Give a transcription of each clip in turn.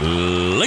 Love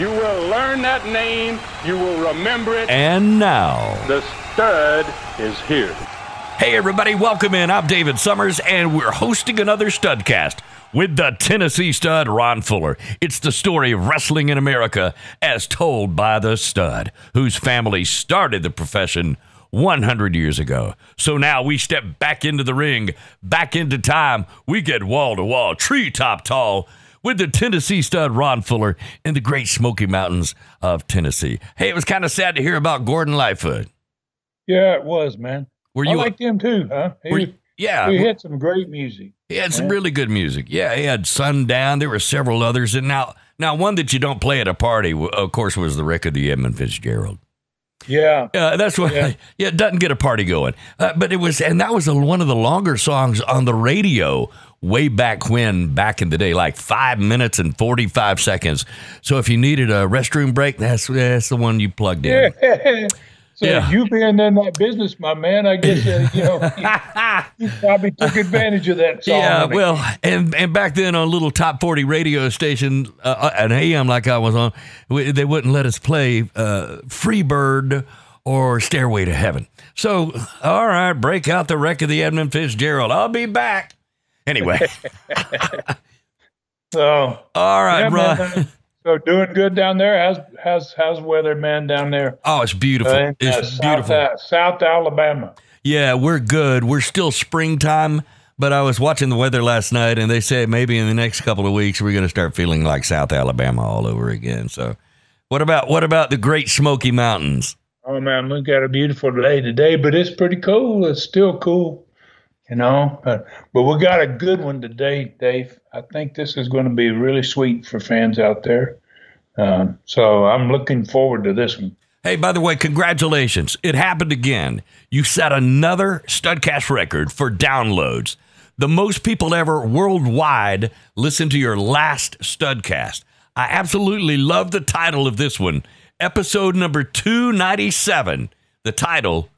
You will learn that name. You will remember it. And now, the stud is here. Hey, everybody, welcome in. I'm David Summers, and we're hosting another Studcast with the Tennessee stud, Ron Fuller. It's the story of wrestling in America as told by the stud, whose family started the profession 100 years ago. So now we step back into the ring, back into time. We get wall to wall, treetop tall with the Tennessee stud Ron Fuller in the Great Smoky Mountains of Tennessee. Hey, it was kind of sad to hear about Gordon Lightfoot. Yeah, it was, man. Were you I liked him too, huh? He, yeah, he had some great music. he had some really good music. Yeah, he had Sundown. There were several others, and now, now one that you don't play at a party, of course, was the wreck of the Edmund Fitzgerald. Yeah, Uh, that's what. Yeah. Yeah. it doesn't get a party going. Uh, but it was, and that was a, one of the longer songs on the radio way back when, back in the day, like five minutes and forty five seconds. So if you needed a restroom break, that's that's the one you plugged in. so Yeah. you being in that business, my man, I guess uh, you know you, you probably took advantage of that song. Yeah, well, and and back then on a little top forty radio station, uh, an AM like I was on, we, they wouldn't let us play uh, Freebird or Stairway to Heaven. So, all right, break out the wreck of the Edmund Fitzgerald. I'll be back. Anyway, so all right, yeah, Ron. Uh, so doing good down there. How's how's how's weather, man, down there? Oh, it's beautiful. Uh, uh, it's South, beautiful. uh, South Alabama. Yeah, we're good. We're still springtime, but I was watching the weather last night, and they say maybe in the next couple of weeks we're going to start feeling like South Alabama all over again. So, what about what about the Great Smoky Mountains? Oh man, we got a beautiful day today, but it's pretty cool. It's still cool, you know. But, but we got a good one today, Dave. I think this is going to be really sweet for fans out there. Um, so I'm looking forward to this one. Hey, by the way, congratulations. It happened again. You set another Studcast record for downloads. The most people ever worldwide listened to your last Studcast. I absolutely love the title of this one, episode number 297. The title,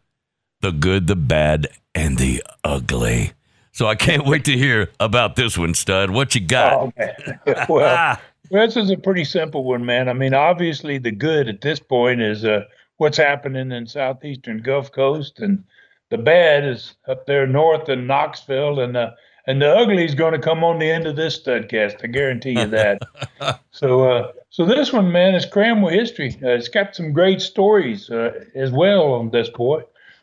The Good, the Bad, and the Ugly. So I can't wait to hear about this one, Stud. What you got? Oh man, well, this is a pretty simple one, man. I mean, obviously the good at this point is uh, what's happening in southeastern Gulf Coast, and the bad is up there north in Knoxville, and uh, and the ugly is going to come on the end of this studcast. I guarantee you that. so, uh, so this one, man, is with history. Uh, it's got some great stories uh, as well on this boy.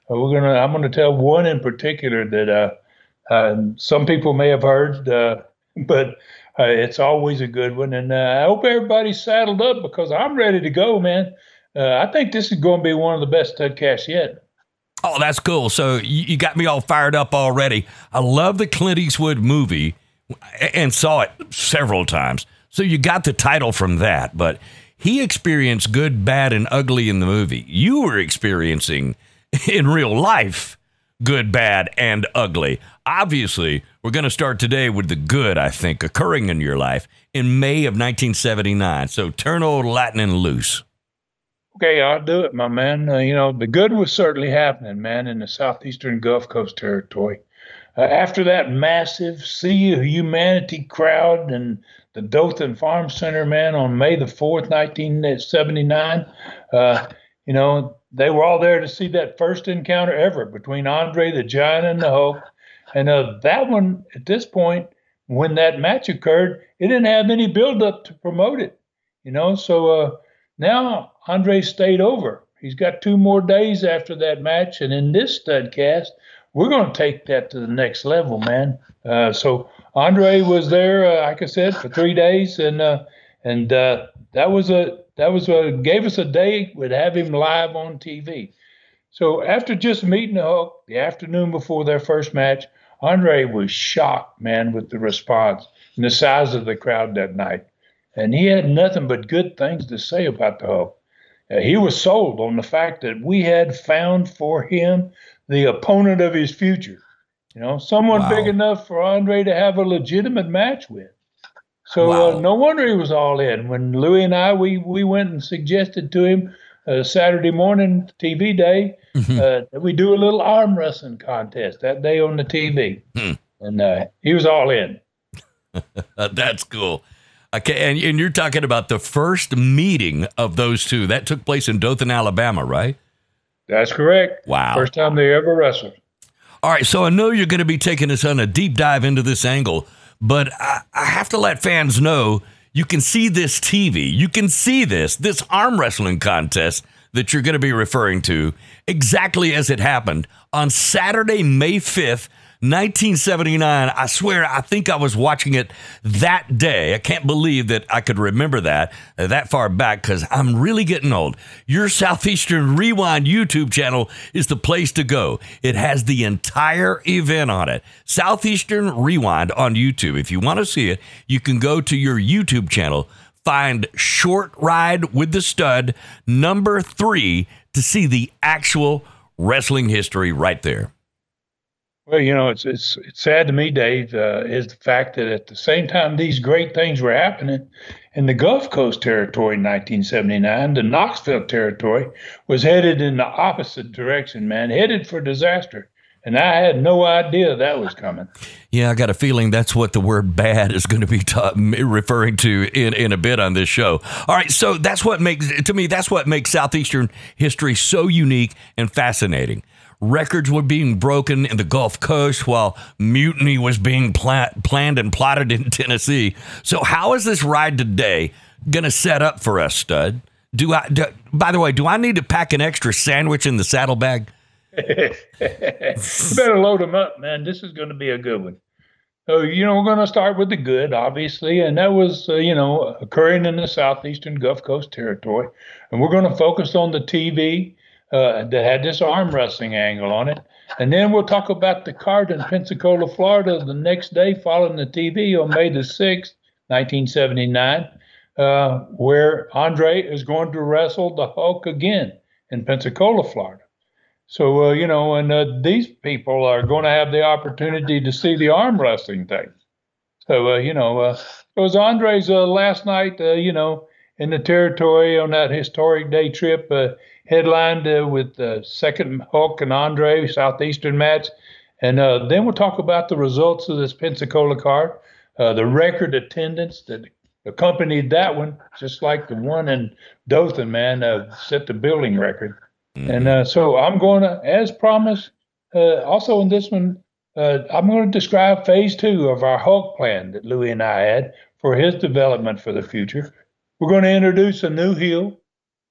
We're gonna, I'm gonna tell one in particular that uh, uh, some people may have heard, uh, but uh, it's always a good one. And I hope everybody's saddled up because I'm ready to go, man. I think this is going to be one of the best studcasts yet. Oh, that's cool. So you, you got me all fired up already. I love the Clint Eastwood movie and saw it several times. So you got the title from that, but he experienced good, bad, and ugly in the movie. You were experiencing in real life good, bad, and ugly. Obviously, we're going to start today with the good, I think, occurring in your life in May of 1979. So turn old Latin and loose. Okay, I'll do it, my man. Uh, you know, the good was certainly happening, man, in the southeastern Gulf Coast territory. Uh, after that massive Sea of Humanity crowd and the Dothan Farm Center, man, on May the 4th, 1979, uh, you know, they were all there to see that first encounter ever between Andre the Giant and the Hulk. And uh, that one, at this point, when that match occurred, it didn't have any buildup to promote it, you know, so. Uh, now Andre stayed over. He's got two more days after that match, and in this studcast, we're going to take that to the next level, man. Uh, so Andre was there, uh, like I said, for three days, and uh, and uh, that was a that was a gave us a day. We'd have him live on TV. So after just meeting the Hulk the afternoon before their first match, Andre was shocked, man, with the response and the size of the crowd that night. And he had nothing but good things to say about the Hulk. Uh, he was sold on the fact that we had found for him the opponent of his future. You know, someone wow. big enough for Andre to have a legitimate match with. So uh, wow. uh, no wonder he was all in. When Louis and I we we went and suggested to him uh, Saturday morning TV day mm-hmm. uh, that we do a little arm wrestling contest that day on the TV, hmm. and uh, he was all in. That's cool. Okay, and, and you're talking about the first meeting of those two that took place in Dothan, Alabama, right? That's correct. Wow. First time they ever wrestled. All right, so I know you're going to be taking us on a deep dive into this angle, but I, I have to let fans know you can see this TV. You can see this, this arm wrestling contest that you're going to be referring to exactly as it happened on Saturday, May 5th, 1979. I swear, I think I was watching it that day. I can't believe that I could remember that uh, that far back because I'm really getting old. Your Southeastern Rewind YouTube channel is the place to go. It has the entire event on it. Southeastern Rewind on YouTube. If you want to see it, you can go to your YouTube channel, find Short Ride with the Stud number three to see the actual wrestling history right there. Well, you know, it's it's it's sad to me, Dave, uh, is the fact that at the same time these great things were happening in the Gulf Coast territory in 1979, the Knoxville territory was headed in the opposite direction, man, headed for disaster. And I had no idea that was coming. Yeah, I got a feeling that's what the word bad is going to be ta- referring to in, in a bit on this show. All right, so that's what makes, to me, that's what makes Southeastern history so unique and fascinating. Records were being broken in the Gulf Coast while mutiny was being pla- planned and plotted in Tennessee. So, how is this ride today going to set up for us, Stud? Do I? Do, by the way, do I need to pack an extra sandwich in the saddlebag? better load them up, man. This is going to be a good one. So, you know, we're going to start with the good, obviously, and that was, uh, you know, occurring in the southeastern Gulf Coast territory. And we're going to focus on the TV uh, that had this arm wrestling angle on it. And then we'll talk about the card in Pensacola, Florida, the next day following the TV on May the 6th, 1979, uh, where Andre is going to wrestle the Hulk again in Pensacola, Florida. So, uh, you know, and uh, these people are going to have the opportunity to see the arm wrestling thing. So, uh, you know, uh, it was Andre's last night, you know, in the territory on that historic day trip, headlined with the second Hulk and Andre Southeastern match. And then we'll talk about the results of this Pensacola card, the record attendance that accompanied that one, just like the one in Dothan, man, set the building record. Mm-hmm. And uh, so I'm going to, as promised, uh, also in this one, uh, I'm going to describe phase two of our Hulk plan that Louis and I had for his development for the future. We're going to introduce a new heel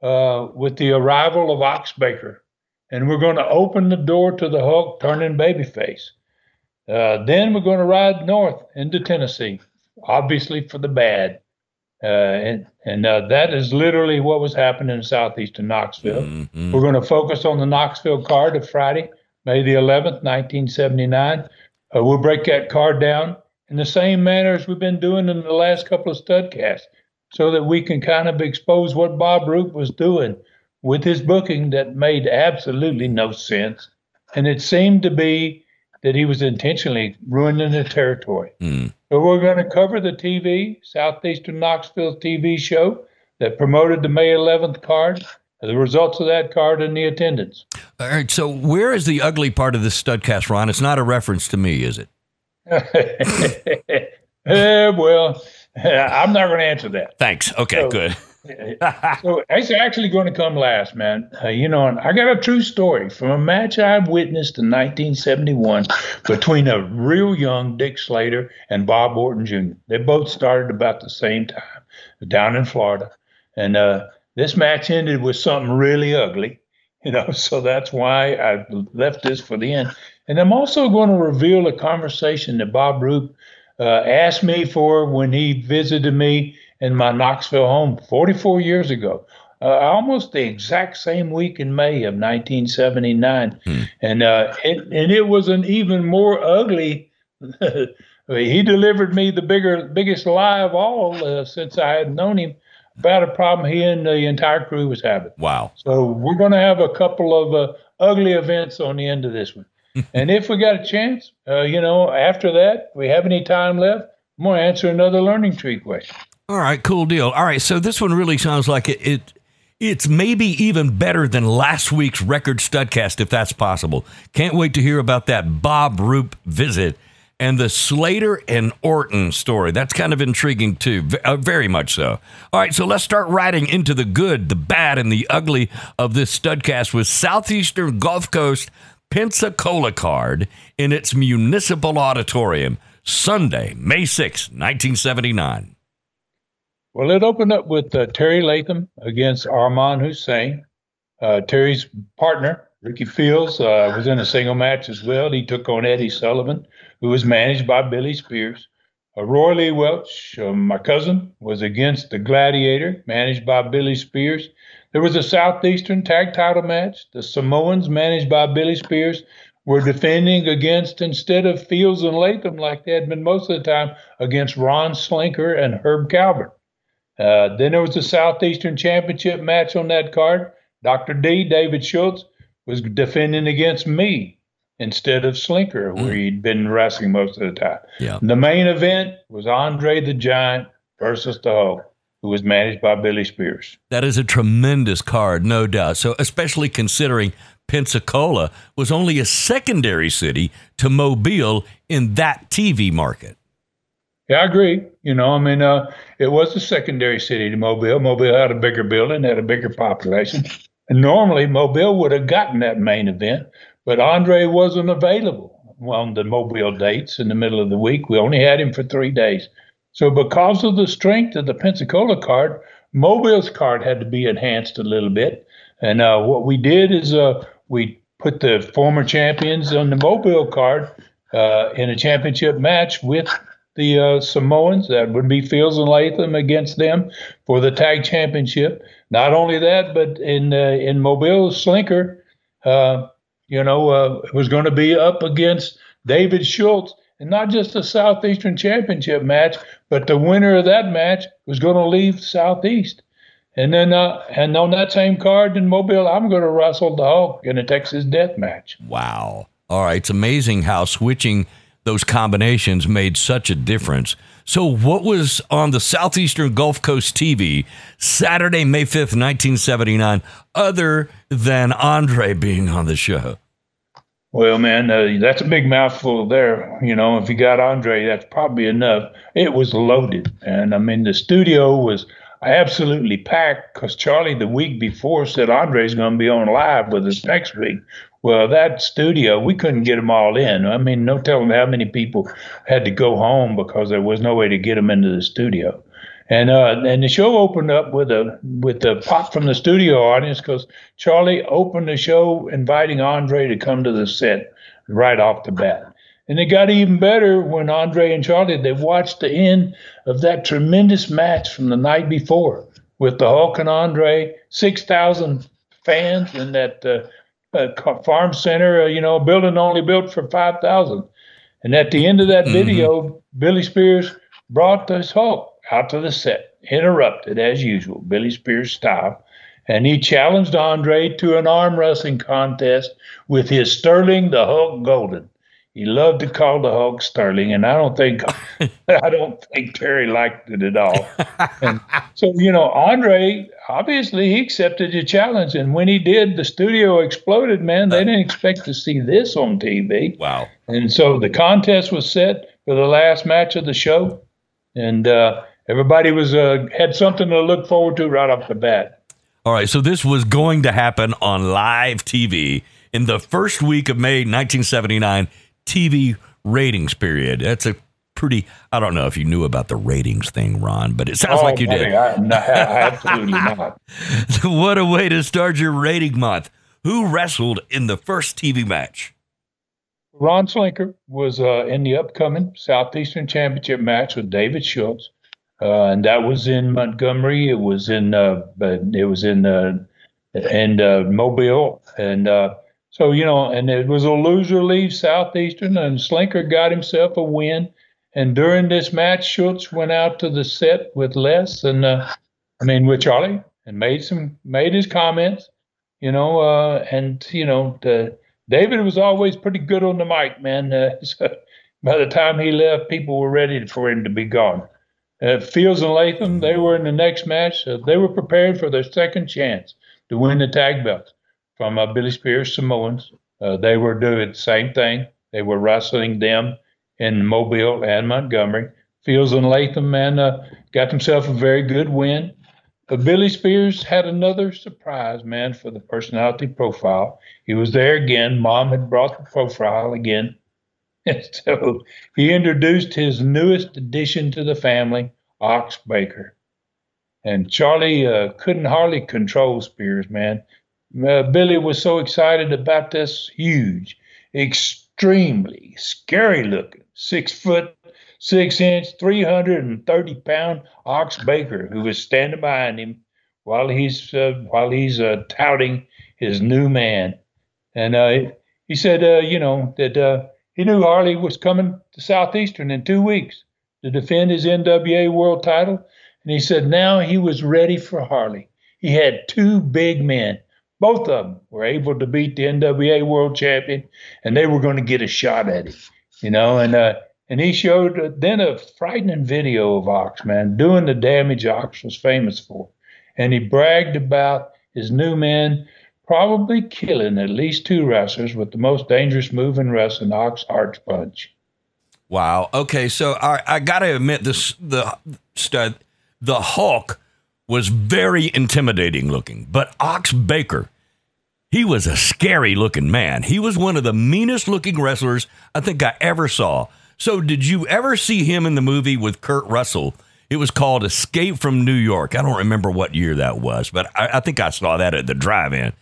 uh, with the arrival of Ox Baker, and we're going to open the door to the Hulk turning babyface. Uh, then we're going to ride north into Tennessee, obviously for the bad. Uh, and and uh, that is literally what was happening in southeastern Knoxville. Mm-hmm. We're going to focus on the Knoxville card of Friday, May the 11th, 1979. Uh, we'll break that card down in the same manner as we've been doing in the last couple of studcasts so that we can kind of expose what Bob Roop was doing with his booking that made absolutely no sense. And it seemed to be that he was intentionally ruining the territory. Mm. So we're going to cover the TV, Southeastern Knoxville TV show that promoted the May 11th card, the results of that card, and the attendance. All right. So where is the ugly part of this studcast, Ron? It's not a reference to me, is it? eh, well, I'm not going to answer that. Thanks. Okay, so, good. so it's actually going to come last, man. Uh, you know, I got a true story from a match I witnessed in 1971 between a real young Dick Slater and Bob Orton Jr. They both started about the same time down in Florida, and uh, This match ended with something really ugly, you know, so that's why I left this for the end. And I'm also going to reveal a conversation that Bob Roop asked me for when he visited me in my Knoxville home 44 years ago. Uh, almost the exact same week in May of 1979, hmm. and uh, it, and it was an even more ugly. he delivered me the bigger, biggest lie of all uh, since I had known him about a problem he and the entire crew was having. Wow! So we're going to have a couple of uh, ugly events on the end of this one, and if we got a chance, uh, you know, after that, we have any time left, I'm going to answer another learning tree question. All right, cool deal. All right, so this one really sounds like it, it it's maybe even better than last week's record studcast, if that's possible. Can't wait to hear about that Bob Roop visit and the Slater and Orton story. That's kind of intriguing too, uh, very much so. All right, so let's start riding into the good, the bad, and the ugly of this studcast with Southeastern Gulf Coast Pensacola card in its municipal auditorium Sunday, May 6, 1979. Well, it opened up with uh, Terry Latham against Armand Hussein. Uh, Terry's partner, Ricky Fields, uh, was in a single match as well. He took on Eddie Sullivan, who was managed by Billy Spears. Uh, Roy Lee Welch, uh, my cousin, was against the Gladiator, managed by Billy Spears. There was a Southeastern tag title match. The Samoans, managed by Billy Spears, were defending against, instead of Fields and Latham, like they had been most of the time, against Ron Slinker and Herb Calvert. Uh, then there was a Southeastern Championship match on that card. Dr. D, David Schultz, was defending against me instead of Slinker, where mm. he'd been wrestling most of the time. Yeah. The main event was Andre the Giant versus the Hulk, who was managed by Billy Spears. That is a tremendous card, no doubt. So, especially considering Pensacola was only a secondary city to Mobile in that TV market. Yeah, I agree. You know, I mean, uh, it was a secondary city to Mobile. Mobile had a bigger building, had a bigger population. And normally Mobile would have gotten that main event, but Andre wasn't available on the Mobile dates in the middle of the week. We only had him for three days. So, because of the strength of the Pensacola card, Mobile's card had to be enhanced a little bit. And uh, what we did is uh, we put the former champions on the Mobile card uh, in a championship match with the uh, Samoans. That would be Fields and Latham against them for the tag championship. Not only that, but in uh, in Mobile, Slinker, uh, you know, was going to be up against David Schultz, and not just a Southeastern Championship match, but the winner of that match was going to leave Southeast. And then, uh, and on that same card in Mobile, I'm going to wrestle the Hulk in a Texas Death Match. Wow! All right, it's amazing how switching those combinations made such a difference. So, what was on the Southeastern Gulf Coast TV Saturday, May 5th, 1979, other than Andre being on the show? Well, man, uh, that's a big mouthful there. You know, if you got Andre, that's probably enough. It was loaded. And I mean, the studio was absolutely packed because Charlie, the week before, said Andre's going to be on live with us next week. Well, that studio, we couldn't get them all in. I mean, no telling how many people had to go home because there was no way to get them into the studio. And uh, and the show opened up with a with a pop from the studio audience because Charlie opened the show inviting Andre to come to the set right off the bat. And it got even better when Andre and Charlie they watched the end of that tremendous match from the night before with the Hulk and Andre, six thousand fans in that uh, a farm center, uh, you know, building only built for 5,000. And at the end of that mm-hmm. video, Billy Spears brought this Hulk out to the set, interrupted as usual, Billy Spears style. And he challenged Andre to an arm wrestling contest with his Sterling the Hulk Golden. He loved to call the Hulk Sterling, and I don't think I don't think Terry liked it at all. and so you know, Andre obviously he accepted the challenge, and when he did, the studio exploded. Man, they didn't expect to see this on TV. Wow! And so the contest was set for the last match of the show, and uh, everybody was uh, had something to look forward to right off the bat. All right, so this was going to happen on live TV in the first week of May 1979 TV ratings period. That's a pretty. I don't know if you knew about the ratings thing, Ron, but it sounds oh, like you buddy, did. I, no, absolutely not. what a way to start your rating month. Who wrestled in the first TV match? Ron Slinker was uh, in the upcoming Southeastern Championship match with David Schultz, uh, and that was in Montgomery. It was in, uh, it was in, uh, and uh, Mobile, and uh, so you know, and it was a loser leaves Southeastern, and Slinker got himself a win. And during this match, Schultz went out to the set with Les, and I mean with Charlie, and made some made his comments, you know, and you know the David was always pretty good on the mic, man. Uh, so by the time he left, people were ready for him to be gone. Uh, Fields and Latham, they were in the next match. Uh, they were prepared for their second chance to win the tag belts from uh, Billy Spears Samoans. Uh, they were doing the same thing. They were wrestling them in Mobile and Montgomery. Fields and Latham, man, uh, got themselves a very good win. But Billy Spears had another surprise, man, for the personality profile. He was there again. Mom had brought the profile again. So he introduced his newest addition to the family, Ox Baker. And Charlie uh, couldn't hardly control Spears, man. Uh, Billy was so excited about this huge, extremely scary looking, six foot, six inch, 330 pound Ox Baker, who was standing behind him while he's uh, while he's uh, touting his new man. And uh, he said, uh, you know, that he knew Harley was coming to Southeastern in two weeks to defend his NWA world title. And he said now he was ready for Harley. He had two big men. Both of them were able to beat the NWA world champion, and they were going to get a shot at him, you know. And uh, and he showed uh, then a frightening video of Ox, man, doing the damage Ox was famous for. And he bragged about his new men probably killing at least two wrestlers with the most dangerous move in wrestling, Ox Heart Punch. Wow. Okay, so I, I got to admit this the stud the Hulk was very intimidating looking, but Ox Baker, he was a scary looking man. He was one of the meanest looking wrestlers I think I ever saw. So, did you ever see him in the movie with Kurt Russell? It was called Escape from New York. I don't remember what year that was, but I, I think I saw that at the drive in.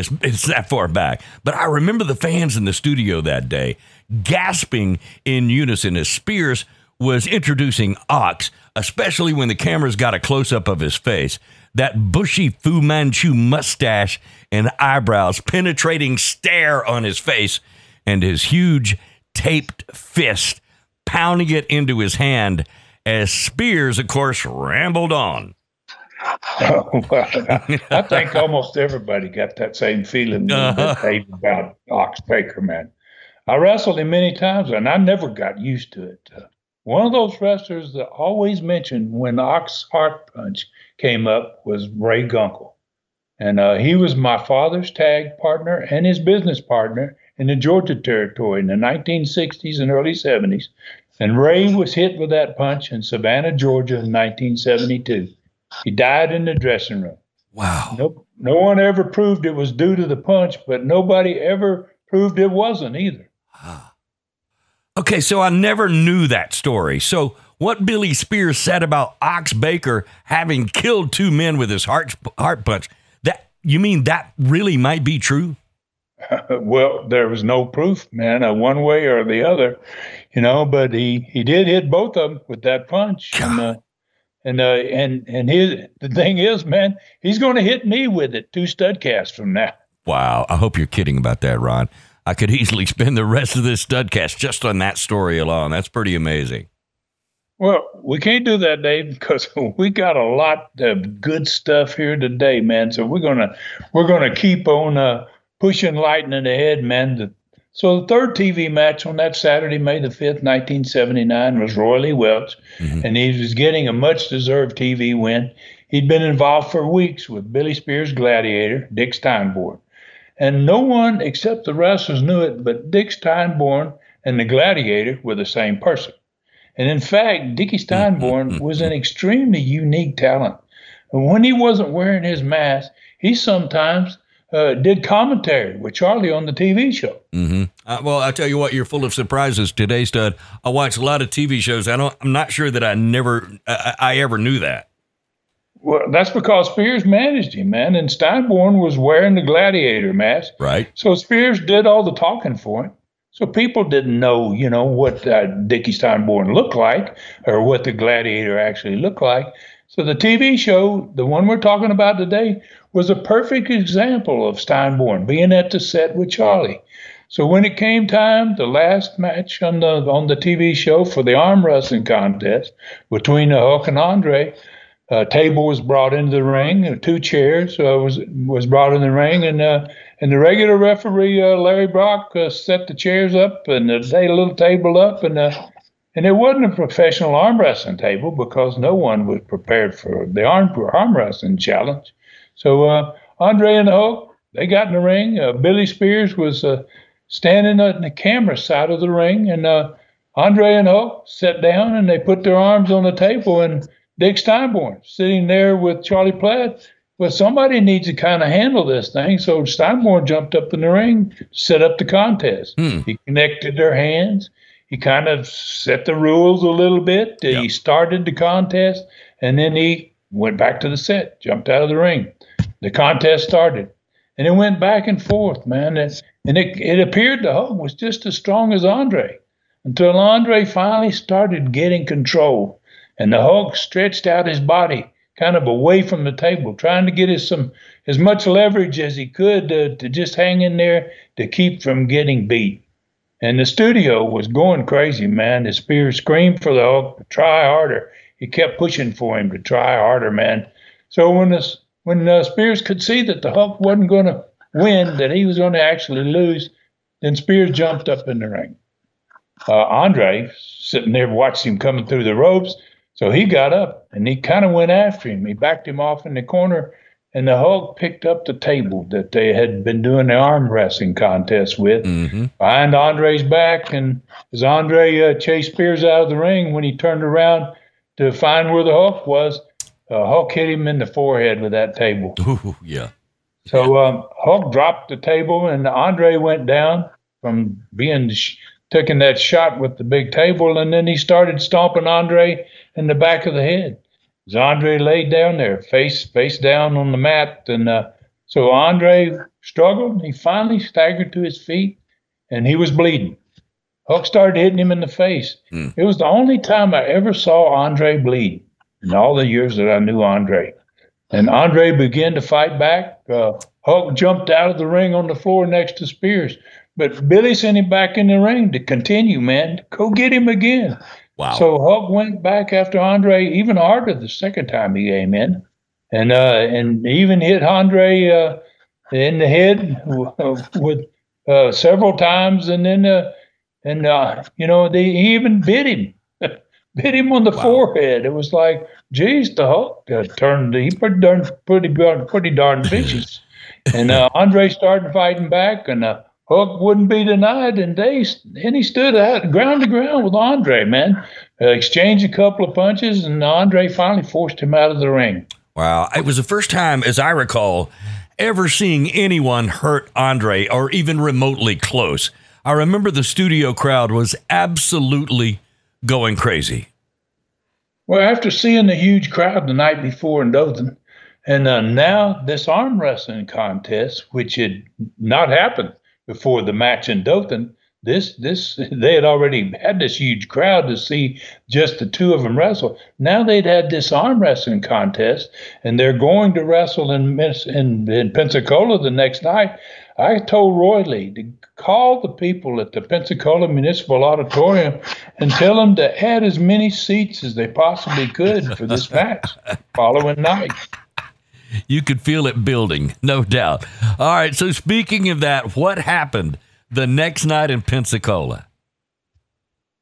It's, it's that far back. But I remember the fans in the studio that day gasping in unison as Spears was introducing Ox, especially when the cameras got a close up of his face. That bushy Fu Manchu mustache and eyebrows, penetrating stare on his face, and his huge taped fist pounding it into his hand as Spears, of course, rambled on. Well, I think almost everybody got that same feeling uh-huh. about Ox Baker, man. I wrestled him many times, and I never got used to it. Uh, one of those wrestlers that always mentioned when Ox Heart Punch came up was Ray Gunkel. And uh, he was my father's tag partner and his business partner in the Georgia territory in the 1960s and early 70s. And Ray was hit with that punch in Savannah, Georgia in 1972. He died in the dressing room. Wow. Nope. no one ever proved it was due to the punch, but nobody ever proved it wasn't either. Okay, so I never knew that story. So, what Billy Spears said about Ox Baker having killed two men with his heart heart punch, that you mean that really might be true? well, there was no proof, man, uh, one way or the other, you know. But he he did hit both of them with that punch, and uh, and uh, and and his the thing is, man, he's going to hit me with it two studcasts from now. Wow, I hope you're kidding about that, Ron. I could easily spend the rest of this studcast just on that story alone. That's pretty amazing. Well, we can't do that, Dave, because we got a lot of good stuff here today, man. So we're gonna we're gonna keep on uh, pushing lightning ahead, man. The, so the third TV match on that Saturday, May the 5th, 1979, was Roy Lee Welch, mm-hmm. and he was getting a much-deserved TV win. He'd been involved for weeks with Billy Spears' Gladiator, Dick Steinborn. And no one except the wrestlers knew it, but Dick Steinborn and the Gladiator were the same person. And in fact, Dickie Steinborn was an extremely unique talent. And when he wasn't wearing his mask, he sometimes uh, did commentary with Charlie on the TV show. Mm-hmm. Uh, well, I tell you what, you're full of surprises today, Stud. I watch a lot of TV shows. I don't. I'm not sure that I never, I, I ever knew that. Well, that's because Spears managed him, man, and Steinborn was wearing the gladiator mask. Right. So Spears did all the talking for him. So people didn't know, you know, what uh, Dickie Steinborn looked like or what the gladiator actually looked like. So the TV show, the one we're talking about today, was a perfect example of Steinborn being at the set with Charlie. So when it came time, the last match on the on the TV show for the arm wrestling contest between Hulk and Andre, a table was brought into the ring, two chairs uh, was was brought in the ring, and uh, and the regular referee uh, Larry Brock uh, set the chairs up and uh, a little table up, and uh, and it wasn't a professional arm wrestling table because no one was prepared for the arm arm wrestling challenge. So uh, Andre and the Hulk, they got in the ring. Uh, Billy Spears was uh, standing on the camera side of the ring, and uh, Andre and Hulk sat down and they put their arms on the table, and Dick Steinborn sitting there with Charlie Platt. Well, somebody needs to kind of handle this thing. So Steinborn jumped up in the ring, set up the contest. Hmm. He connected their hands. He kind of set the rules a little bit. Yep. He started the contest, and then he went back to the set, jumped out of the ring the contest started. And it went back and forth, man. And, and it, it appeared the Hulk was just as strong as Andre until Andre finally started getting control. And the Hulk stretched out his body kind of away from the table, trying to get his some as much leverage as he could to, to just hang in there to keep from getting beat. And the studio was going crazy, man. The Spears screamed for the Hulk to try harder. He kept pushing for him to try harder, man. So when this when uh, Spears could see that the Hulk wasn't going to win, that he was going to actually lose, then Spears jumped up in the ring. Uh, Andre, sitting there, watched him coming through the ropes, so he got up and he kind of went after him. He backed him off in the corner, and the Hulk picked up the table that they had been doing the arm wrestling contest with mm-hmm. behind Andre's back. And as Andre uh, chased Spears out of the ring, when he turned around to find where the Hulk was, uh, Hulk hit him in the forehead with that table. Ooh, yeah. So um, Hulk dropped the table, and Andre went down from being sh- taking that shot with the big table, and then he started stomping Andre in the back of the head. As Andre laid down there, face face down on the mat, and uh, so Andre struggled. He finally staggered to his feet, and he was bleeding. Hulk started hitting him in the face. Mm. It was the only time I ever saw Andre bleed in all the years that I knew Andre. And Andre began to fight back. Uh, Hulk jumped out of the ring on the floor next to Spears. But Billy sent him back in the ring to continue, man. Go get him again. Wow. So Hulk went back after Andre even harder the second time he came in. And uh, and even hit Andre uh, in the head with uh, several times. And then, uh, and uh, you know, they even bit him hit him on the wow. forehead. It was like, geez, the Hulk uh, turned. He pretty darn, pretty, pretty darn vicious. and uh, Andre started fighting back, and uh, Hulk wouldn't be denied. And they and he stood out ground to ground with Andre. Man, uh, exchanged a couple of punches, and Andre finally forced him out of the ring. Wow, it was the first time, as I recall, ever seeing anyone hurt Andre or even remotely close. I remember the studio crowd was absolutely going crazy? Well, after seeing the huge crowd the night before in Dothan, and uh, now this arm wrestling contest, which had not happened before the match in Dothan, this this they had already had this huge crowd to see just the two of them wrestle. Now they'd had this arm wrestling contest, and they're going to wrestle in in, in Pensacola the next night. I told Roy Lee to call the people at the Pensacola Municipal Auditorium and tell them to add as many seats as they possibly could for this match following night. You could feel it building, no doubt. All right, so speaking of that, what happened the next night in Pensacola?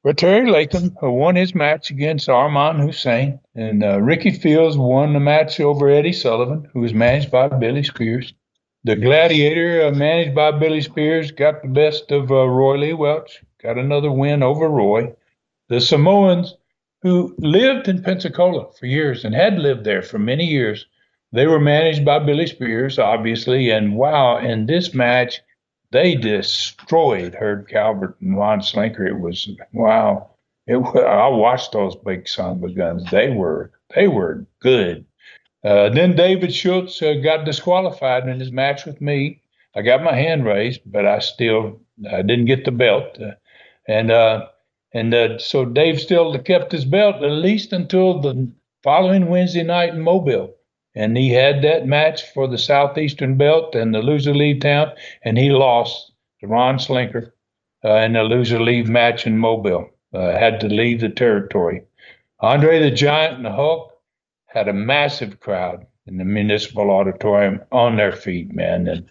Well, Terry Latham won his match against Armand Hussein, and uh, Ricky Fields won the match over Eddie Sullivan, who was managed by Billy Spears. The Gladiator, uh, managed by Billy Spears, got the best of uh, Roy Lee Welch, got another win over Roy. The Samoans, who lived in Pensacola for years and had lived there for many years, they were managed by Billy Spears, obviously, and wow, in this match, they destroyed Herb Calvert and Ron Slinker. It was wow. It, I watched those big son of guns. They were they were good. Uh, then David Schultz uh, got disqualified in his match with me. I got my hand raised, but I still I didn't get the belt. Uh, and uh, and uh, so Dave still kept his belt at least until the following Wednesday night in Mobile. And he had that match for the Southeastern belt and the loser leave town, and he lost to Ron Slinker uh, in the loser leave match in Mobile. Had to leave the territory. Andre the Giant and the Hulk had a massive crowd in the municipal auditorium on their feet, man. And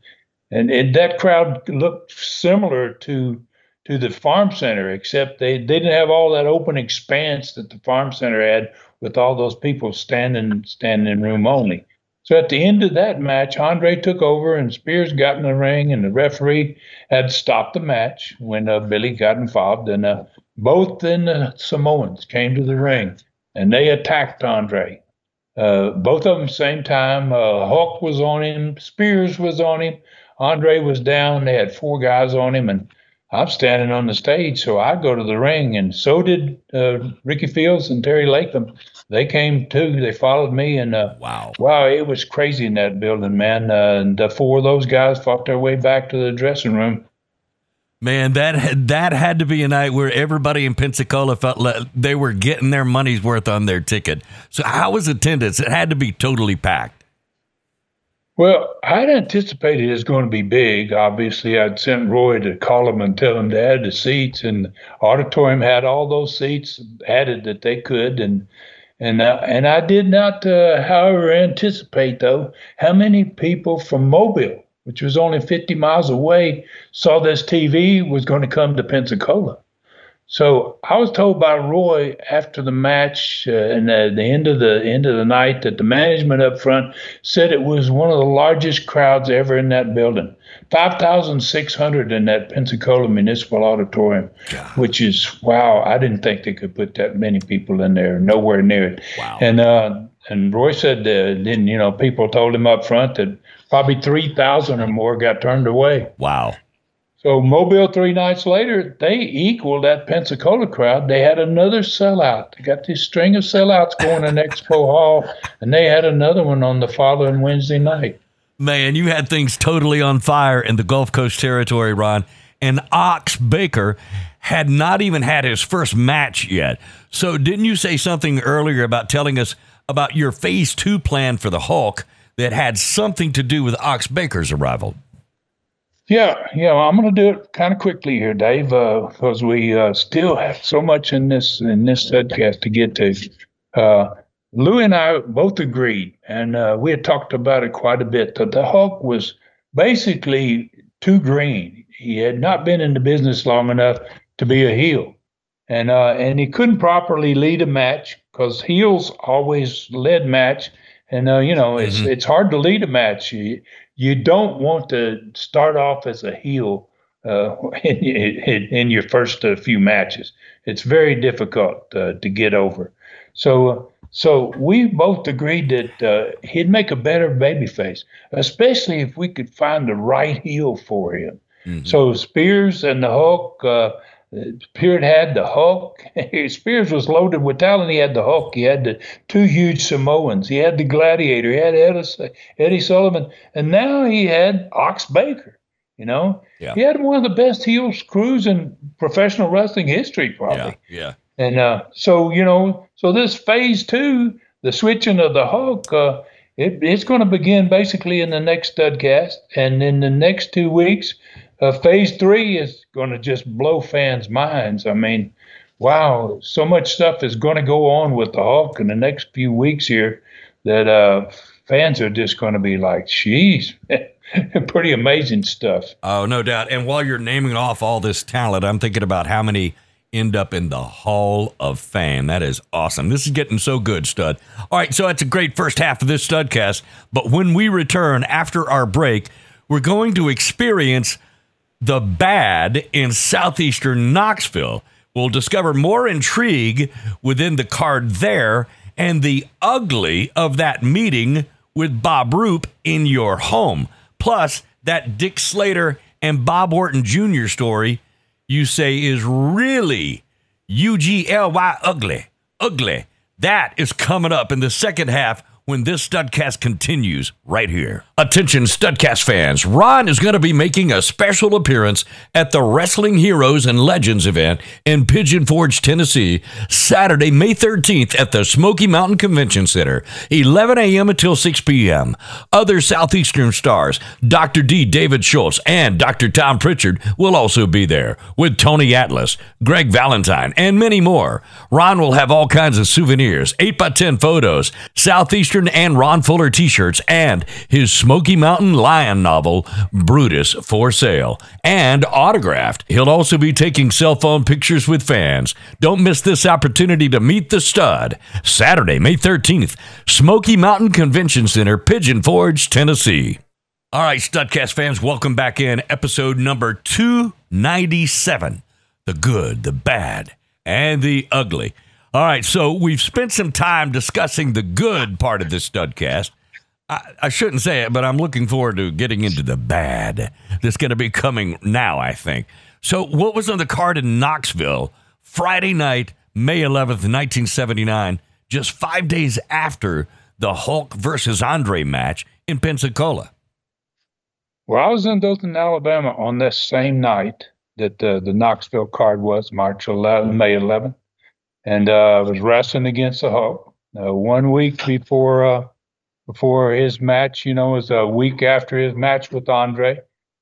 and, and that crowd looked similar to to the farm center, except they, they didn't have all that open expanse that the farm center had with all those people standing standing in room only. So at the end of that match, Andre took over and Spears got in the ring, and the referee had stopped the match when uh, Billy got involved. And uh, both then the Samoans came to the ring and they attacked Andre. Uh, both of them same time. Uh, Hulk was on him, Spears was on him, Andre was down. They had four guys on him, and I'm standing on the stage, so I go to the ring, and so did uh, Ricky Fields and Terry Latham. They came too. They followed me, and uh, wow, wow, it was crazy in that building, man. Uh, and the four of those guys fought their way back to the dressing room. Man, that that had to be a night where everybody in Pensacola felt like they were getting their money's worth on their ticket. So, how was attendance? It had to be totally packed. Well, I'd anticipated it was going to be big. Obviously, I'd sent Roy to call him and tell him to add the seats, and the auditorium had all those seats added that they could, and and uh, and I did not, uh, however, anticipate though how many people from Mobile, which was only 50 miles away, saw this TV was going to come to Pensacola. So I was told by Roy after the match uh, and uh, the end of the end of the night that the management up front said it was one of the largest crowds ever in that building. 5,600 in that Pensacola Municipal Auditorium, God. which is wow. I didn't think they could put that many people in there, nowhere near it. Wow. And uh, and Roy said uh, then you know people told him up front that probably 3,000 or more got turned away. Wow. So Mobile three nights later, they equaled that Pensacola crowd. They had another sellout. They got this string of sellouts going in Expo Hall, and they had another one on the following Wednesday night. Man, you had things totally on fire in the Gulf Coast territory, Ron. And Ox Baker had not even had his first match yet. So didn't you say something earlier about telling us about your phase two plan for the Hulk that had something to do with Ox Baker's arrival? Yeah, yeah. Well, I'm going to do it kind of quickly here, Dave, because uh, we uh, still have so much in this in this podcast to get to. Uh, Lou and I both agreed, and uh, we had talked about it quite a bit. That the Hulk was basically too green. He had not been in the business long enough to be a heel, and uh, and he couldn't properly lead a match because heels always led match. And uh, you know, it's mm-hmm. it's hard to lead a match. You, you don't want to start off as a heel uh, in, in, in, your first uh, few matches. It's very difficult uh, to get over. So, so we both agreed that uh, he'd make a better babyface, especially if we could find the right heel for him. Mm-hmm. So Spears and the Hulk Spears had the Hulk. Spears was loaded with talent. He had the Hulk. He had the two huge Samoans. He had the Gladiator. He had Eddie, Eddie Sullivan, and now he had Ox Baker. You know, yeah. he had one of the best heel screws in professional wrestling history, probably. Yeah. yeah. And uh, so you know, so this phase two, the switching of the Hulk. Uh, it, it's going to begin basically in the next studcast, and in the next two weeks, uh, phase three is going to just blow fans' minds. I mean, wow, so much stuff is going to go on with the Hulk in the next few weeks here that uh, fans are just going to be like, "Geez, pretty amazing stuff." Oh, no doubt. And while you're naming off all this talent, I'm thinking about how many end up in the Hall of Fame. That is awesome. This is getting so good, stud. All right, so that's a great first half of this studcast. But when we return after our break, we're going to experience the bad in southeastern Knoxville. We'll discover more intrigue within the card there and the ugly of that meeting with Bob Roop in your home. Plus, that Dick Slater and Bob Orton Jr. story you say is really U G L Y ugly. Ugly. That is coming up in the second half when this Studcast continues right here. Attention, Studcast fans. Ron is going to be making a special appearance at the Wrestling Heroes and Legends event in Pigeon Forge, Tennessee, Saturday, May 13th at the Smoky Mountain Convention Center, 11 a.m. until 6 p.m. Other Southeastern stars, Dr. D. David Schultz and Dr. Tom Pritchard, will also be there with Tony Atlas, Greg Valentine, and many more. Ron will have all kinds of souvenirs, 8x10 photos, Southeastern and Ron Fuller t shirts, and his Smoky Mountain Lion novel, Brutus, for sale and autographed. He'll also be taking cell phone pictures with fans. Don't miss this opportunity to meet the stud. Saturday, May 13th, Smoky Mountain Convention Center, Pigeon Forge, Tennessee. All right, Studcast fans, welcome back in episode number 297 The Good, the Bad, and the Ugly. All right, so we've spent some time discussing the good part of this studcast. I, I shouldn't say it, but I'm looking forward to getting into the bad that's going to be coming now, I think. So, what was on the card in Knoxville Friday night, May 11th, 1979, just five days after the Hulk versus Andre match in Pensacola? Well, I was in Dothan, Alabama on this same night that uh, the Knoxville card was, March 11, May 11th and uh, was wrestling against the Hulk. Uh, one week before uh, before his match, you know, was a week after his match with Andre.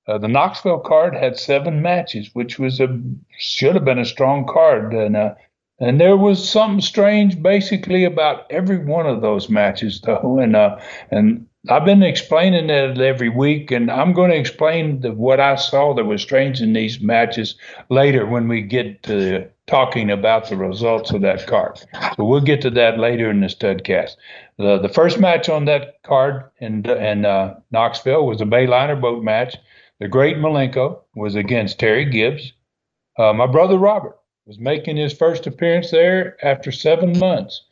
Uh, the Knoxville card had seven matches, which was a should have been a strong card, and uh, and there was something strange basically about every one of those matches, though, and uh, and I've been explaining it every week, and I'm going to explain the, what I saw that was strange in these matches later when we get to talking about the results of that card. So we'll get to that later in the studcast. The, the first match on that card in, in uh, Knoxville was a Bayliner boat match. The Great Malenko was against Terry Gibbs. Uh, my brother Robert was making his first appearance there after seven months.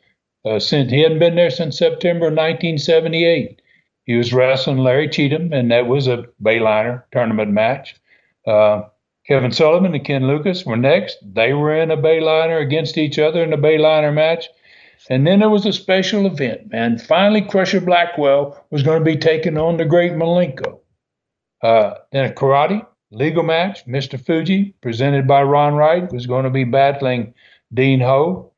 Uh, since he hadn't been there since September 1978. He was wrestling Larry Cheatham, and that was a Bayliner tournament match. Uh, Kevin Sullivan and Ken Lucas were next. They were in a Bayliner against each other in a Bayliner match. And then there was a special event, man. Finally, Crusher Blackwell was going to be taking on the great Malenko. Uh, then a karate legal match, Mr. Fuji, presented by Ron Wright, was going to be battling Dean Ho.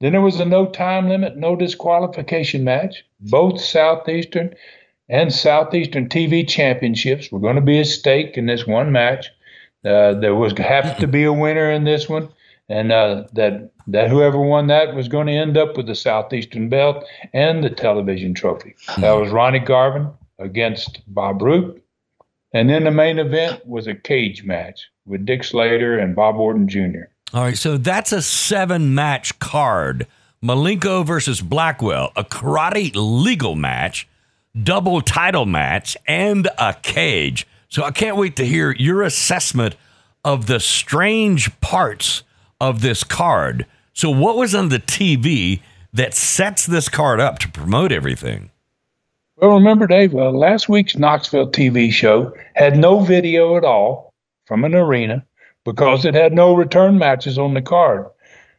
Then there was a no time limit, no disqualification match. Both Southeastern and Southeastern TV championships were going to be at stake in this one match. Uh, there was have to be a winner in this one, and uh, that that whoever won that was going to end up with the Southeastern belt and the television trophy. That was Ronnie Garvin against Bob Roop, and then the main event was a cage match with Dick Slater and Bob Orton Jr. All right, so that's a seven match card. Malenko versus Blackwell, a karate legal match, double title match, and a cage. So I can't wait to hear your assessment of the strange parts of this card. So, what was on the TV that sets this card up to promote everything? Well, remember, Dave, uh, last week's Knoxville TV show had no video at all from an arena because it had no return matches on the card.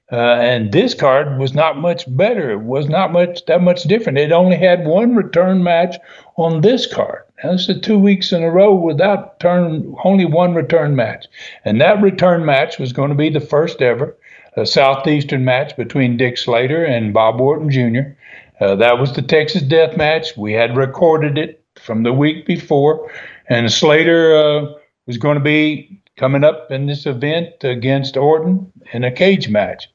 Uh, and this card was not much better. It was not much that much different. It only had one return match on this card. That's the two weeks in a row without turn only one return match. And that return match was going to be the first ever a southeastern match between Dick Slater and Bob Orton Jr. Uh, that was the Texas Death Match. We had recorded it from the week before, and Slater uh, was going to be coming up in this event against Orton in a cage match.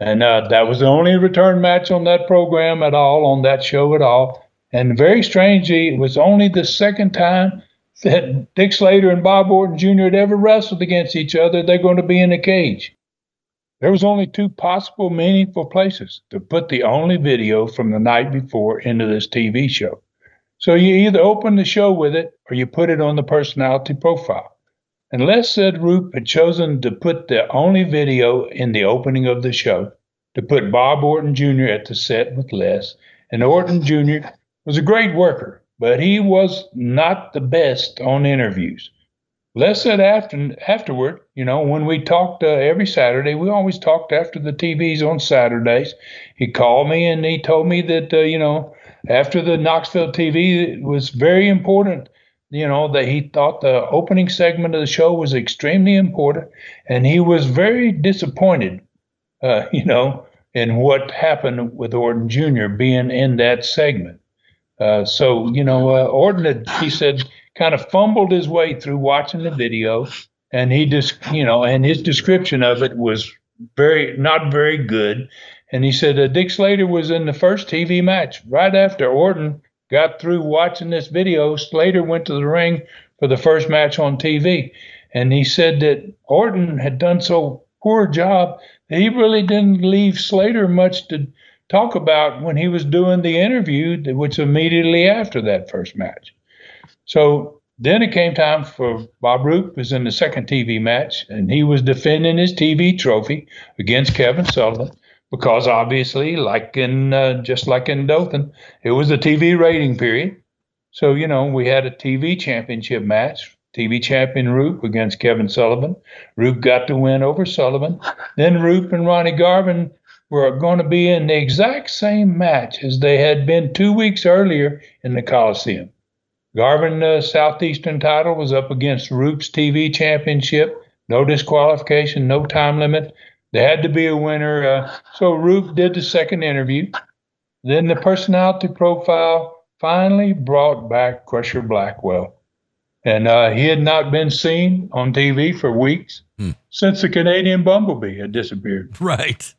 And uh, that was the only return match on that program at all, on that show at all. And very strangely, it was only the second time that Dick Slater and Bob Orton Jr. had ever wrestled against each other. They're going to be in a cage. There was only two possible meaningful places to put the only video from the night before into this TV show. So you either open the show with it or you put it on the personality profile. Unless said Roop had chosen to put the only video in the opening of the show, to put Bob Orton Jr. at the set with Les, and Orton Jr. was a great worker, but he was not the best on interviews. Les said after afterward, you know, when we talked uh, every Saturday, we always talked after the TVs on Saturdays. He called me and he told me that uh, you know after the Knoxville TV it was very important. You know that he thought the opening segment of the show was extremely important, and he was very disappointed. Uh, you know, in what happened with Orton Jr. being in that segment. Uh, so you know, uh, Orton had, he said kind of fumbled his way through watching the video, and he just, you know, and his description of it was very not very good. And he said uh, Dick Slater was in the first TV match right after Orton got through watching this video. Slater went to the ring for the first match on TV, and he said that Orton had done so poor a job that he really didn't leave Slater much to talk about when he was doing the interview, which immediately after that first match. So then it came time for Bob Roop was in the second TV match, and he was defending his TV trophy against Kevin Sullivan because obviously, like in uh, just like in Dothan, it was a TV rating period. So you know we had a TV championship match. TV champion Roop against Kevin Sullivan. Roop got the win over Sullivan. Then Roop and Ronnie Garvin were going to be in the exact same match as they had been two weeks earlier in the Coliseum. Garvin uh, Southeastern title was up against Roop's TV championship. No disqualification, no time limit. There had to be a winner. Uh, so Roop did the second interview. Then the personality profile finally brought back Crusher Blackwell. And uh, he had not been seen on TV for weeks hmm. since the Canadian Bumblebee had disappeared. Right.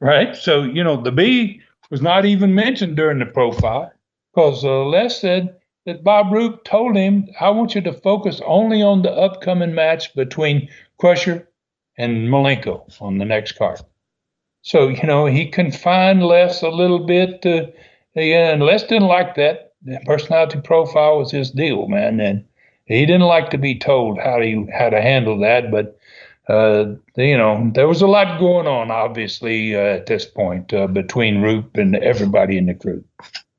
Right. So, you know, the bee was not even mentioned during the profile because uh, Les said that Bob Roop told him, I want you to focus only on the upcoming match between Crusher and Malenko on the next card. So, you know, he confined Les a little bit. To, and Les didn't like that. The personality profile was his deal, man. And he didn't like to be told how to, how to handle that. But, uh, you know, there was a lot going on, obviously, uh, at this point uh, between Roop and everybody in the crew.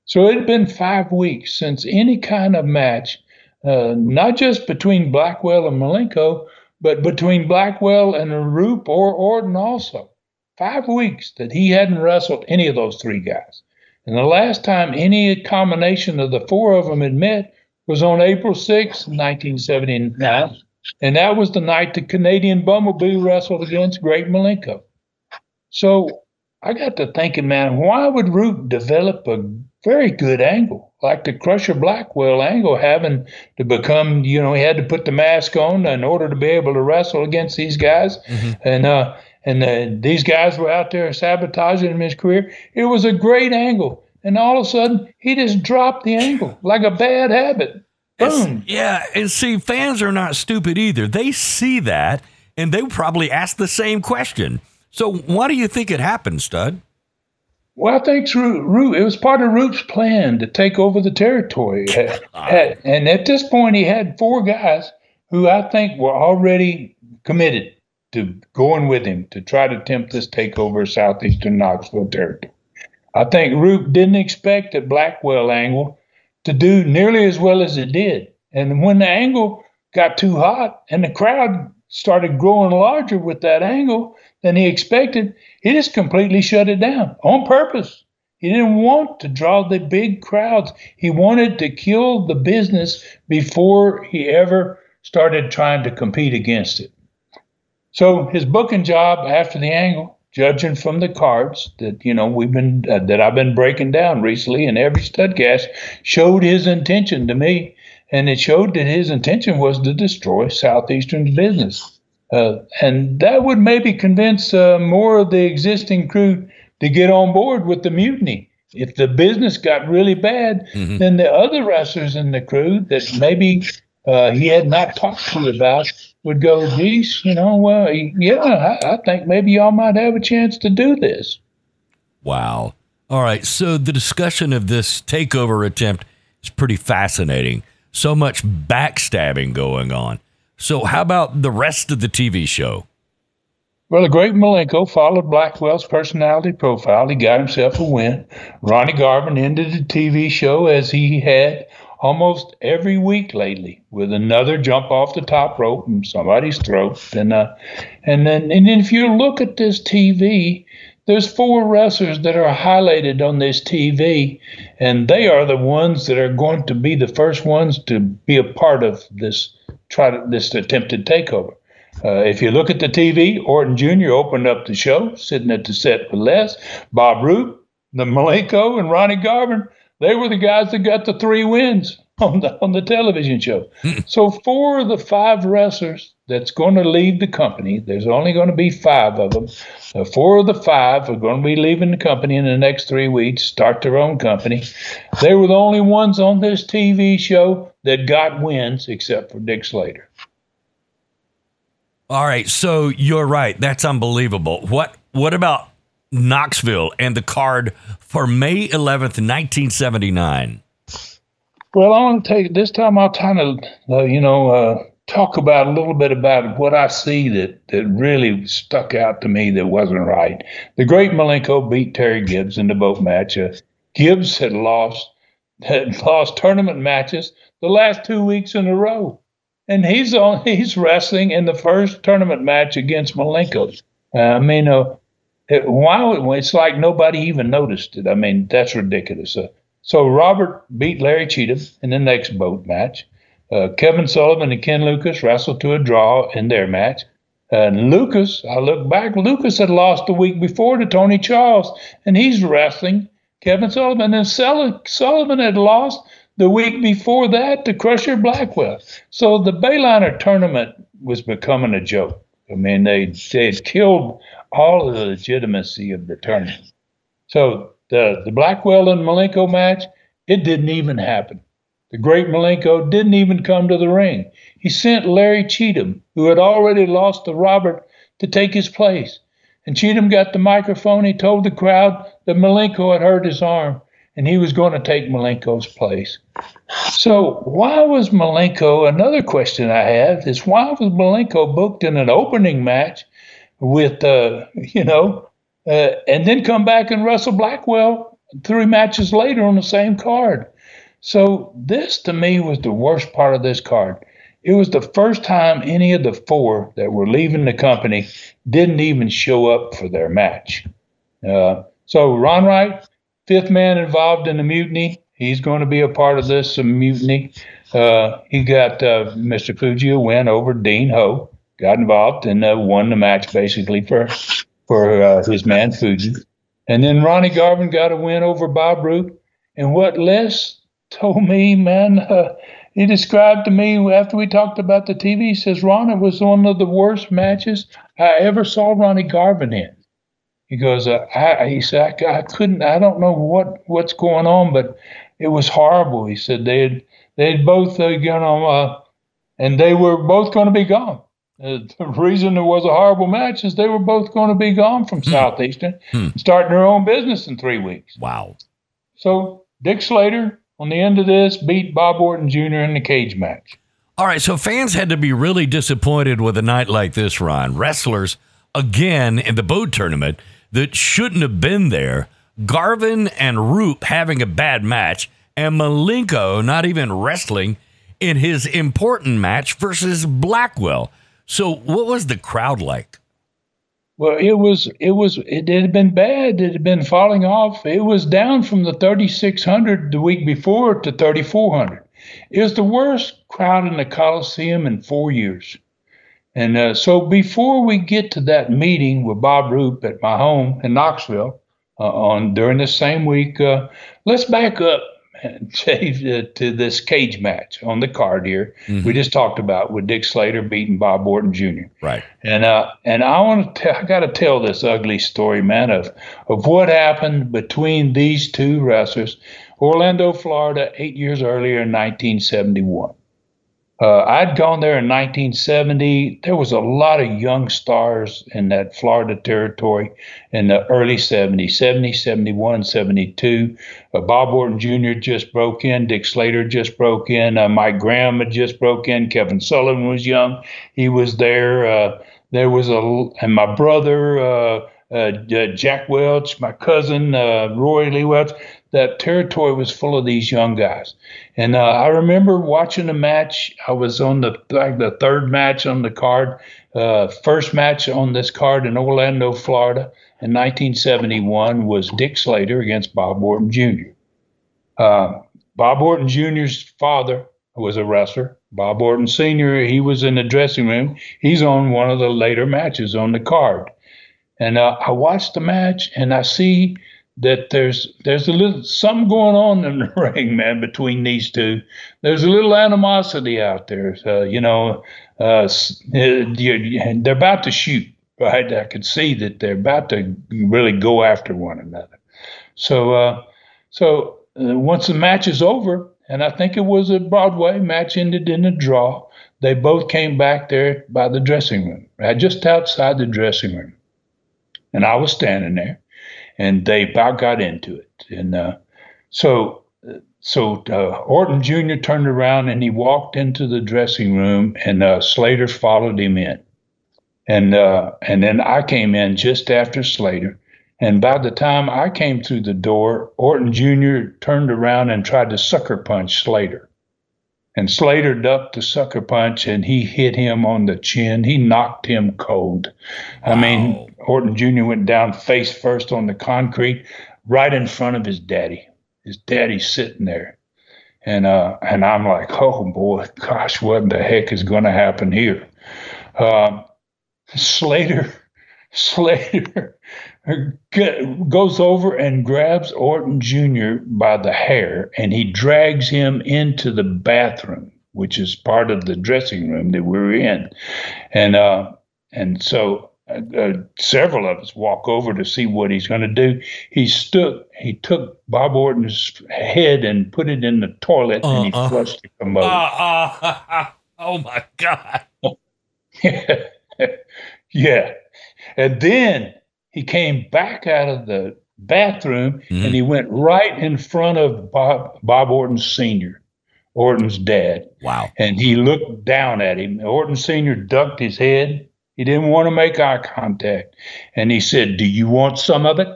So it had been five weeks since any kind of match, uh, not just between Blackwell and Malenko, but between Blackwell and Roop or Orton also. Five weeks that he hadn't wrestled any of those three guys. And the last time any combination of the four of them had met was on April 6, 1979. And that was the night the Canadian Bumblebee wrestled against Great Malenko. So I got to thinking, man, why would Roop develop a very good angle, like the Crusher Blackwell angle, having to become, you know, he had to put the mask on in order to be able to wrestle against these guys. Mm-hmm. And, uh, and uh, these guys were out there sabotaging him his career. It was a great angle. And all of a sudden, he just dropped the angle like a bad habit. Boom. It's, yeah. And see, fans are not stupid either. They see that and they probably ask the same question. So, why do you think it happened, Stud? Well, I think Roop, it was part of Roop's plan to take over the territory. and at this point, he had four guys who I think were already committed to going with him to try to attempt this takeover of southeastern Knoxville territory. I think Roop didn't expect that Blackwell angle to do nearly as well as it did. And when the angle got too hot and the crowd started growing larger with that angle than he expected, he just completely shut it down on purpose. He didn't want to draw the big crowds. He wanted to kill the business before he ever started trying to compete against it. So his booking job after the angle, judging from the cards that you know we've been uh, that I've been breaking down recently, and every studcast showed his intention to me, and it showed that his intention was to destroy Southeastern's business. Uh, and that would maybe convince uh, more of the existing crew to get on board with the mutiny. If the business got really bad, mm-hmm. then the other wrestlers in the crew that maybe uh, he had not talked to about would go, geez, you know, well, yeah, I, I think maybe y'all might have a chance to do this. Wow. All right. So the discussion of this takeover attempt is pretty fascinating. So much backstabbing going on. So, how about the rest of the TV show? Well, the great Malenko followed Blackwell's personality profile. He got himself a win. Ronnie Garvin ended the TV show as he had almost every week lately with another jump off the top rope from somebody's throat. And uh, and then and then if you look at this TV, there's four wrestlers that are highlighted on this TV, and they are the ones that are going to be the first ones to be a part of this try to, this attempted takeover. Uh, if you look at the TV, Orton Jr. opened up the show, sitting at the set with Les, Bob Roop, the Malenko, and Ronnie Garvin they were the guys that got the three wins on the on the television show. Hmm. so four of the five wrestlers that's going to leave the company, there's only going to be five of them. Uh, four of the five are going to be leaving the company in the next three weeks, start their own company. They were the only ones on this TV show that got wins, except for Dick Slater. All right, so you're right. That's unbelievable. What what about Knoxville and the card for May 11th, 1979? Well, I want to take this time. I'll kind of, uh, you know, uh, talk about a little bit about what I see that that really stuck out to me that wasn't right. The great Malenko beat Terry Gibbs in the boat match. Uh, Gibbs had lost had lost tournament matches the last two weeks in a row, and he's on he's wrestling in the first tournament match against Malenko. Uh, I mean, uh, it, why? It's like nobody even noticed it. I mean, that's ridiculous. Uh, so Robert beat Larry Cheatham in the next boat match. Uh, Kevin Sullivan and Ken Lucas wrestled to a draw in their match. And Lucas, I look back, Lucas had lost the week before to Tony Charles, and he's wrestling Kevin Sullivan. And Sullivan had lost the week before that to Crusher Blackwell. So the Bayliner tournament was becoming a joke. I mean, they they had killed all of the legitimacy of the tournament. So the the Blackwell and Malenko match, it didn't even happen. The great Malenko didn't even come to the ring. He sent Larry Cheatham, who had already lost to Robert, to take his place. And Cheatham got the microphone. He told the crowd that Malenko had hurt his arm and he was going to take Malenko's place. So why was Malenko? Another question I have is why was Malenko booked in an opening match with uh, you know, uh, and then come back and wrestle Blackwell three matches later on the same card. So this to me was the worst part of this card. It was the first time any of the four that were leaving the company didn't even show up for their match. Uh, so Ron Wright, fifth man involved in the mutiny, he's going to be a part of this mutiny. Uh, he got uh, Mr. Fuji a win over Dean Ho got involved and uh, won the match basically for for uh, his man Fuji. And then Ronnie Garvin got a win over Bob Roop. And what Les told me, man, uh, he described to me after we talked about the TV, he says, Ron, it was one of the worst matches I ever saw Ronnie Garvin in. He goes, uh, I, he said, I, I, couldn't, I don't know what, what's going on, but it was horrible. He said they had, they had both, uh, you know, uh, and they were both going to be gone. Uh, the reason there was a horrible match is they were both going to be gone from hmm. Southeastern, hmm. starting their own business in three weeks. Wow. So Dick Slater, on the end of this, beat Bob Orton Jr. in the cage match. All right, so fans had to be really disappointed with a night like this, Ron. Wrestlers, again, in the boat tournament that shouldn't have been there. Garvin and Roop having a bad match, and Malenko not even wrestling in his important match versus Blackwell. So, what was the crowd like? Well, it was it was it had been bad. It had been falling off. It was down from the 3600 the week before to 3400. It was the worst crowd in the Coliseum in four years. And uh, so before we get to that meeting with Bob Roop at my home in Knoxville uh, on during the same week, uh, let's back up to, to this cage match on the card here. Mm-hmm. We just talked about with Dick Slater beating Bob Orton Jr. Right. And uh, and I want to I got to tell this ugly story, man, of of what happened between these two wrestlers, Orlando, Florida, eight years earlier in 1971. Uh, I'd gone there in 1970. There was a lot of young stars in that Florida territory in the early 70s, 70, 71, 72. Uh, Bob Orton Jr. just broke in. Dick Slater just broke in. Uh, Mike Graham had just broke in. Kevin Sullivan was young. He was there. Uh, there was a and my brother uh, uh, Jack Welch, my cousin Roy Lee Welch. That territory was full of these young guys, and uh, I remember watching a match. I was on the like the third match on the card, uh, first match on this card in Orlando, Florida, in 1971 was Dick Slater against Bob Orton Jr. Uh, Bob Orton Jr.'s father was a wrestler. Bob Orton Sr., he was in the dressing room. He's on one of the later matches on the card. And uh, I watched the match and I see that there's there's a little something going on in the ring, man, between these two. There's a little animosity out there. Uh, you know, uh, they're about to shoot, right? I could see that they're about to really go after one another. So, uh, so uh, once the match is over, and I think it was a Broadway match ended in a draw. They both came back there by the dressing room, right just outside the dressing room, and I was standing there, and they about got into it, and uh, so so uh, Orton Jr. turned around and he walked into the dressing room, and uh, Slater followed him in, and uh, and then I came in just after Slater, and by the time I came through the door, Orton Jr. turned around and tried to sucker punch Slater. And Slater ducked the sucker punch and he hit him on the chin. He knocked him cold. Wow. I mean, Orton Jr. went down face first on the concrete right in front of his daddy. His daddy's sitting there. And uh, and I'm like, oh boy, gosh, what the heck is going to happen here? Uh, Slater, Slater goes over and grabs Orton Jr. by the hair and he drags him into the bathroom, which is part of the dressing room that we are in. And, uh, and so uh, uh, several of us walk over to see what he's going to do. He stood, he took Bob Orton's head and put it in the toilet uh, and he uh, flushed the commode. Uh, oh my God. yeah. And then he came back out of the bathroom mm-hmm. and he went right in front of Bob, Bob Orton Sr., Orton's dad. Wow. And he looked down at him. Orton Sr. ducked his head. He didn't want to make eye contact. And he said, Do you want some of it?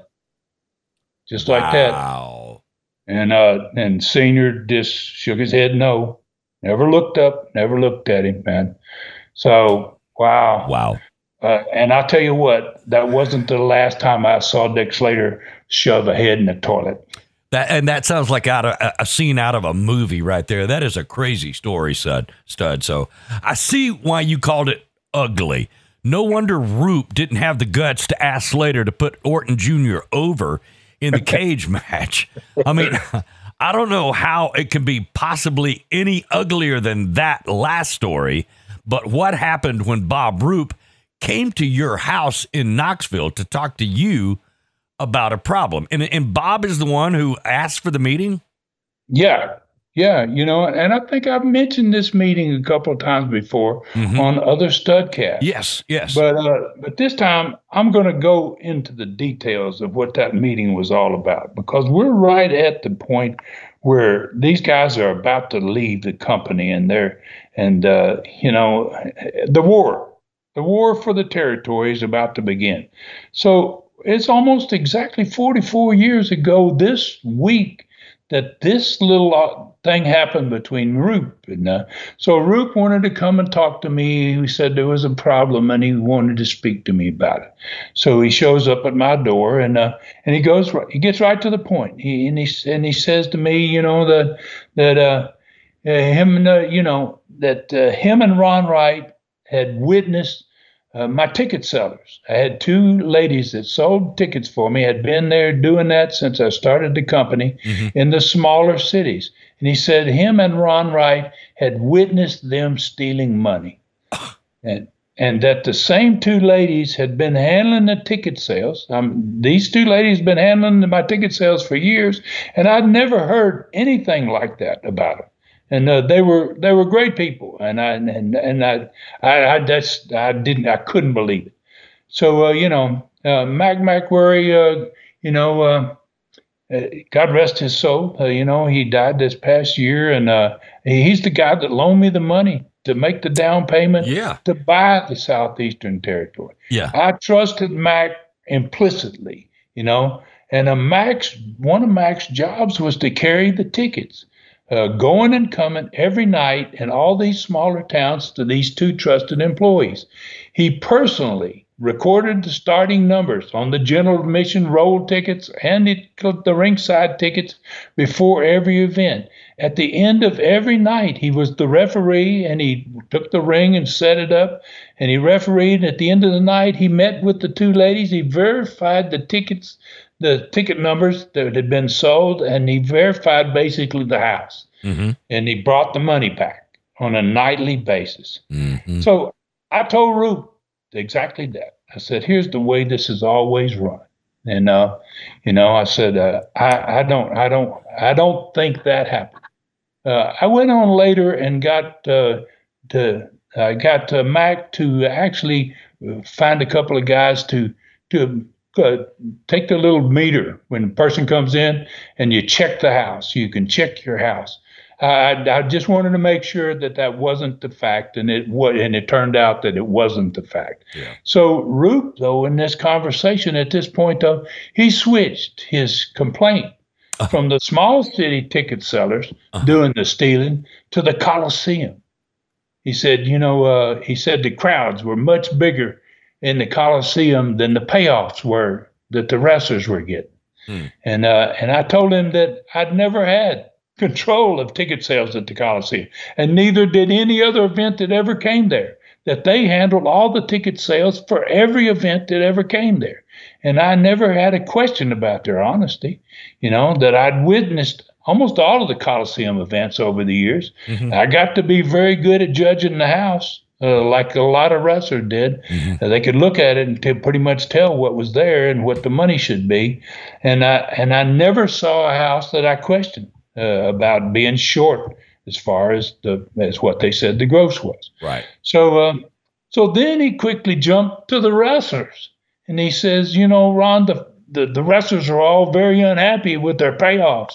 Just like wow. that. Wow. And uh and Senior just shook his head no. Never looked up, never looked at him, man. So wow. Wow. Uh, and I'll tell you what, that wasn't the last time I saw Dick Slater shove a head in the toilet. That and that sounds like out of a scene out of a movie right there. That is a crazy story, stud. Stud. So I see why you called it ugly. No wonder Roop didn't have the guts to ask Slater to put Orton Jr. over in the cage match. I mean, I don't know how it can be possibly any uglier than that last story. But what happened when Bob Roop came to your house in Knoxville to talk to you about a problem. And, and Bob is the one who asked for the meeting? Yeah. Yeah, you know, and I think I've mentioned this meeting a couple of times before mm-hmm. on other studcasts. Yes, yes. But uh, but this time I'm going to go into the details of what that meeting was all about because we're right at the point where these guys are about to leave the company and they're and uh, you know the war the war for the territory is about to begin. So it's almost exactly 44 years ago this week that this little uh, thing happened between Roop and uh, so Roop wanted to come and talk to me. He said there was a problem and he wanted to speak to me about it. So he shows up at my door and uh, and he goes he gets right to the point. He and he and he says to me, you know that that uh, uh him uh, you know that uh, him and Ron Wright had witnessed uh, my ticket sellers. I had two ladies that sold tickets for me, had been there doing that since I started the company mm-hmm. in the smaller cities. And he said him and Ron Wright had witnessed them stealing money. and and that the same two ladies had been handling the ticket sales. Um, these two ladies had been handling my ticket sales for years, and I'd never heard anything like that about them and uh, they were they were great people, and I and and I, I, I that's I didn't I couldn't believe it. So uh, you know, uh, Mac McMurray, uh, you know, uh, uh, God rest his soul. Uh, you know, he died this past year, and uh, he's the guy that loaned me the money to make the down payment yeah. to buy the Southeastern Territory. Yeah. I trusted Mac implicitly, you know, and a Mac's one of Mac's jobs was to carry the tickets, uh, going and coming every night in all these smaller towns to these two trusted employees. He personally recorded the starting numbers on the general admission roll tickets and the, the ringside tickets before every event. At the end of every night, he was the referee and he took the ring and set it up and he refereed. At the end of the night, he met with the two ladies. He verified the tickets, the ticket numbers that had been sold, and he verified basically the house. Mm-hmm. And he brought the money back on a nightly basis. Mm-hmm. So I told Roop, exactly that. I said, here's the way this is always run. And uh, you know, I said, uh, I, I don't, I don't, I don't think that happened. Uh, I went on later and got uh, to, I got uh, Mac to actually find a couple of guys to to uh, take the little meter when a person comes in and you check the house. You can check your house. I, I just wanted to make sure that that wasn't the fact, and it what and it turned out that it wasn't the fact. Yeah. So Roop, though, in this conversation at this point, though, he switched his complaint uh-huh. from the small city ticket sellers uh-huh. doing the stealing to the Coliseum. He said, you know, uh, he said the crowds were much bigger in the Coliseum than the payoffs were that the wrestlers were getting. Hmm. And uh, and I told him that I'd never had control of ticket sales at the Coliseum, and neither did any other event that ever came there. That they handled all the ticket sales for every event that ever came there. And I never had a question about their honesty, you know, that I'd witnessed almost all of the Coliseum events over the years. Mm-hmm. I got to be very good at judging the house. Uh, like a lot of wrestlers did. Mm-hmm. Uh, they could look at it and t- pretty much tell what was there and what the money should be. And I and I never saw a house that I questioned uh, about being short as far as the as what they said the gross was. Right. So um, so then he quickly jumped to the wrestlers and he says, you know, Ron, the the, the wrestlers are all very unhappy with their payoffs.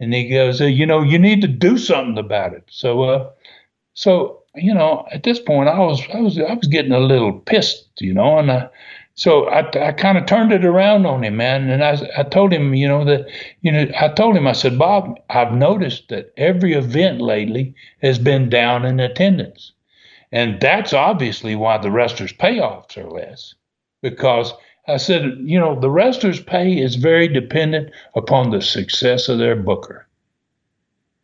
And he goes, you know, you need to do something about it. So uh, so you know, at this point, I was I was I was getting a little pissed, you know, and uh, so I, I kind of turned it around on him, man. And I, I told him, you know, that, you know, I told him, I said, Bob, I've noticed that every event lately has been down in attendance. And that's obviously why the wrestlers' payoffs are less. Because I said, you know, the wrestlers' pay is very dependent upon the success of their booker.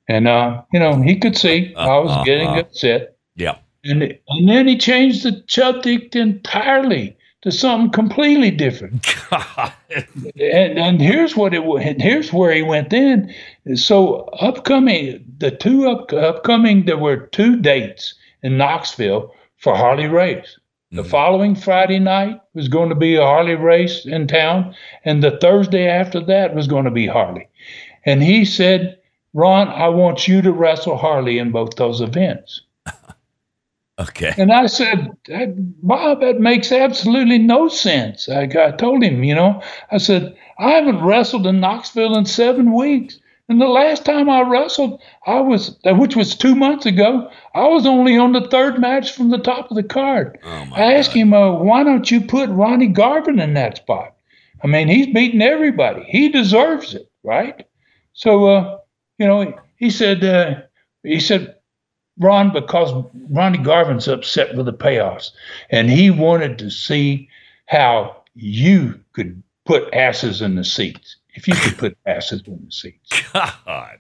And, uh, you know, he could see uh, I was uh, getting upset. Yeah. And, and then he changed the subject entirely to something completely different. God. and, and here's what it and here's where he went then. So upcoming the two up, upcoming there were two dates in Knoxville for Harley Race. The mm-hmm. following Friday night was going to be a Harley Race in town, and the Thursday after that was going to be Harley. And he said, Ron, I want you to wrestle Harley in both those events. Okay. And I said, Bob, that makes absolutely no sense. I, I told him, you know, I said, I haven't wrestled in Knoxville in seven weeks. And the last time I wrestled, I was, which was two months ago, I was only on the third match from the top of the card. Oh I asked God. him, uh, why don't you put Ronnie Garvin in that spot? I mean, he's beating everybody. He deserves it, right? So, uh, you know, he said, uh, he said, Ron because Ronnie Garvin's upset with the payoffs, and he wanted to see how you could put asses in the seats. If you could put asses in the seats. God.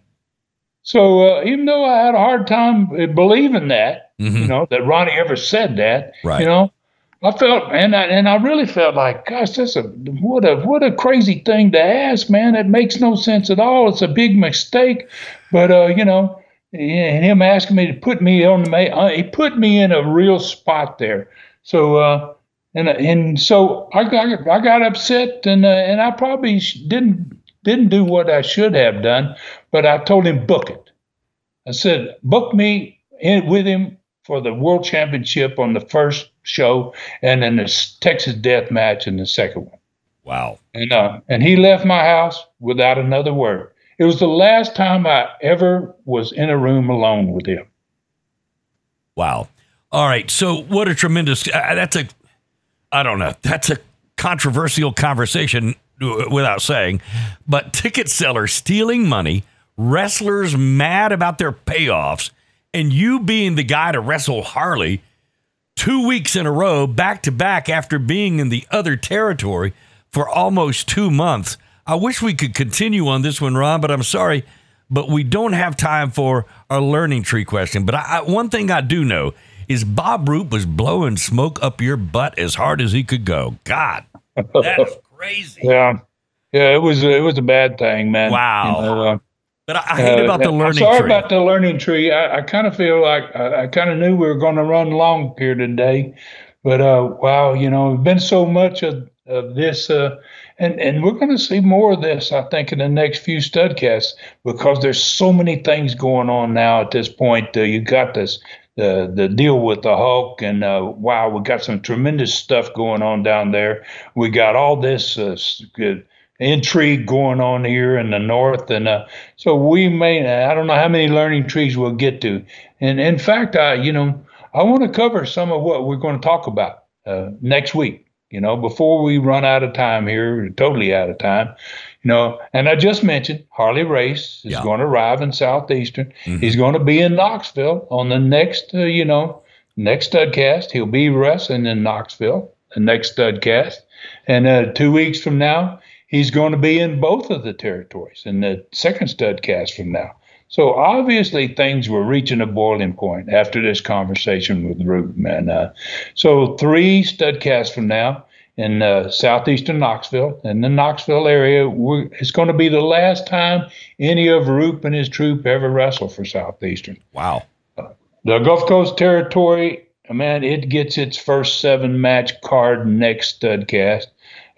So uh, even though I had a hard time believing that, mm-hmm. you know, that Ronnie ever said that, right. you know, I felt and I, and I really felt like, gosh, that's a what a what a crazy thing to ask, man. It makes no sense at all. It's a big mistake, but uh, you know, him asking me to put me on the uh, he put me in a real spot there. So uh, and and so I got I got upset and uh, and I probably didn't didn't do what I should have done, but I told him book it. I said book me in with him for the world championship on the first show, and then the Texas Death Match in the second one. Wow! And uh, and he left my house without another word. It was the last time I ever was in a room alone with him. Wow. All right. So what a tremendous. Uh, that's a. I don't know. That's a controversial conversation uh, without saying, but ticket sellers stealing money, wrestlers mad about their payoffs, and you being the guy to wrestle Harley two weeks in a row, back to back, after being in the other territory for almost two months. I wish we could continue on this one, Ron, but I'm sorry, but we don't have time for a learning tree question. But I, I, one thing I do know is Bob Roop was blowing smoke up your butt as hard as he could go. God, that is crazy. yeah, yeah, it was it was a bad thing, man. Wow. You know, uh, but I, I hate uh, about the learning. I'm sorry tree. about the learning tree. I, kind of feel like I, kind of knew we were going to run long here today, but uh, wow, you know, it's been so much of, of this. And and we're going to see more of this, I think, in the next few studcasts because there's so many things going on now at this point. Uh, you got this the the deal with the Hulk, and uh, wow, we got some tremendous stuff going on down there. We got all this uh, intrigue going on here in the north, and uh, so we may I don't know how many learning trees we'll get to. And in fact, I you know I want to cover some of what we're going to talk about uh, next week you know, before we run out of time here, totally out of time, you know, and I just mentioned Harley Race is yeah. going to arrive in Southeastern. Mm-hmm. He's going to be in Knoxville on the next, uh, you know, next studcast. He'll be wrestling in Knoxville, the next studcast. And uh, two weeks from now, he's going to be in both of the territories in the second studcast from now. So obviously things were reaching a boiling point after this conversation with Roop, man. Uh, so three studcasts from now in uh, southeastern Knoxville, in the Knoxville area, it's going to be the last time any of Roop and his troop ever wrestle for Southeastern. Wow. Uh, the Gulf Coast territory, man, it gets its first seven match card next studcast.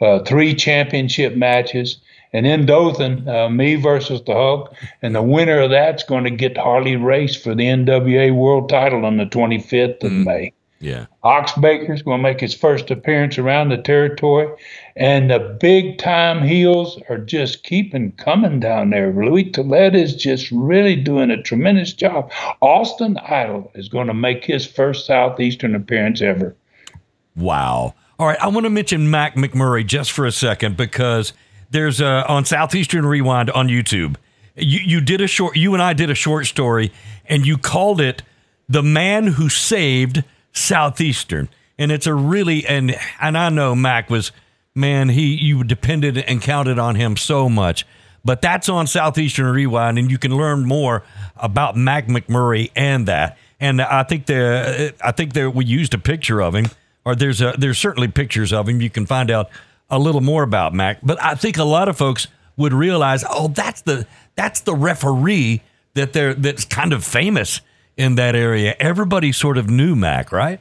Uh, three championship matches. And in Dothan, uh, me versus the Hulk, and the winner of that's going to get Harley Race for the NWA World Title on the 25th of mm. May. Yeah. Ox Baker's going to make his first appearance around the territory, and the big time heels are just keeping coming down there. Louis Tillet is just really doing a tremendous job. Austin Idol is going to make his first Southeastern appearance ever. Wow. All right, I want to mention Mac McMurray just for a second because – there's a, on Southeastern Rewind on YouTube. You you did a short. You and I did a short story, and you called it "The Man Who Saved Southeastern." And it's a really and and I know Mac was man. He you depended and counted on him so much. But that's on Southeastern Rewind, and you can learn more about Mac McMurray and that. And I think the I think that we used a picture of him, or there's a there's certainly pictures of him. You can find out a little more about Mac, but I think a lot of folks would realize, oh, that's the that's the referee that they're that's kind of famous in that area. Everybody sort of knew Mac, right?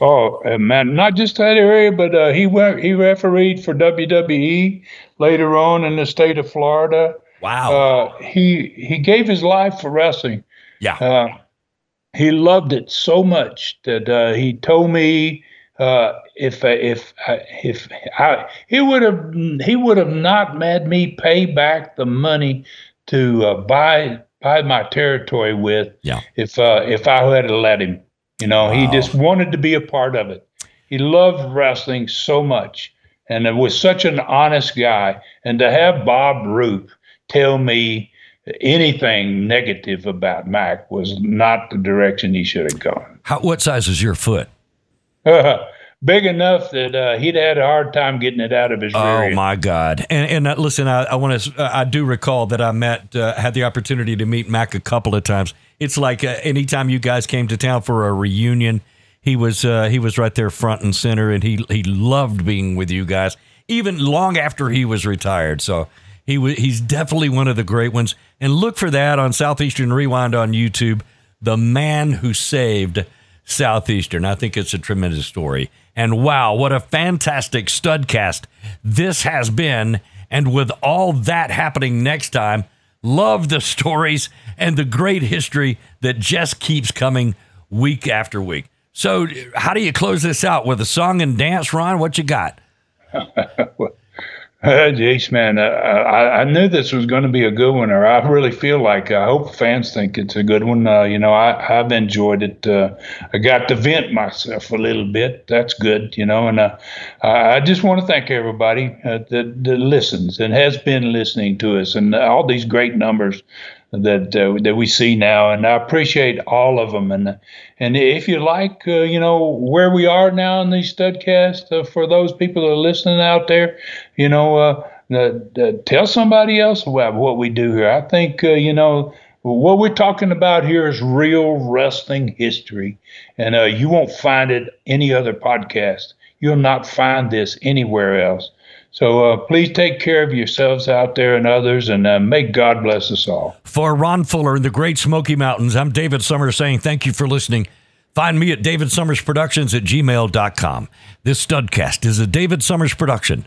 Oh man, not just that area, but uh, he went he refereed for WWE later on in the state of Florida. Wow. Uh, he he gave his life for wrestling. Yeah. Uh, he loved it so much that uh, he told me uh, if if if I, he would have he would have not made me pay back the money to uh, buy buy my territory with yeah. if uh, if I had let him. You know, wow. he just wanted to be a part of it. He loved wrestling so much, and it was such an honest guy. And to have Bob Roop tell me anything negative about Mac was not the direction he should have gone. How, what size is your foot? big enough that uh, he'd had a hard time getting it out of his oh rear. my god. And, and uh, listen i, I want to uh, i do recall that i met uh, had the opportunity to meet mac a couple of times. It's like uh, anytime you guys came to town for a reunion he was uh, he was right there front and center and he he loved being with you guys even long after he was retired. So he was he's definitely one of the great ones. And look for that on southeastern rewind on youtube the man who saved Southeastern. I think it's a tremendous story. And wow, what a fantastic studcast this has been. And with all that happening next time, love the stories and the great history that just keeps coming week after week. So, how do you close this out with a song and dance, Ron? What you got? Uh, Jace, man, uh, I, I, knew this was going to be a good one, or I really feel like I hope fans think it's a good one. Uh, you know, I, have enjoyed it. Uh, I got to vent myself a little bit. That's good, you know, and uh, I just want to thank everybody uh, that, that listens and has been listening to us, and all these great numbers that that we see now, and I appreciate all of them. And and if you like, you know, where we are now in these studcasts, for those people that are listening out there, you know, uh, tell somebody else about what we do here. I think uh, you know. What we're talking about here is real wrestling history, and uh, you won't find it any other podcast. You'll not find this anywhere else. So uh, please take care of yourselves out there and others, and uh, may God bless us all. For Ron Fuller in the Great Smoky Mountains, I'm David Summers saying thank you for listening. Find me at davidsummersproductions Summers Productions at gmail.com. This Studcast is a David Summers production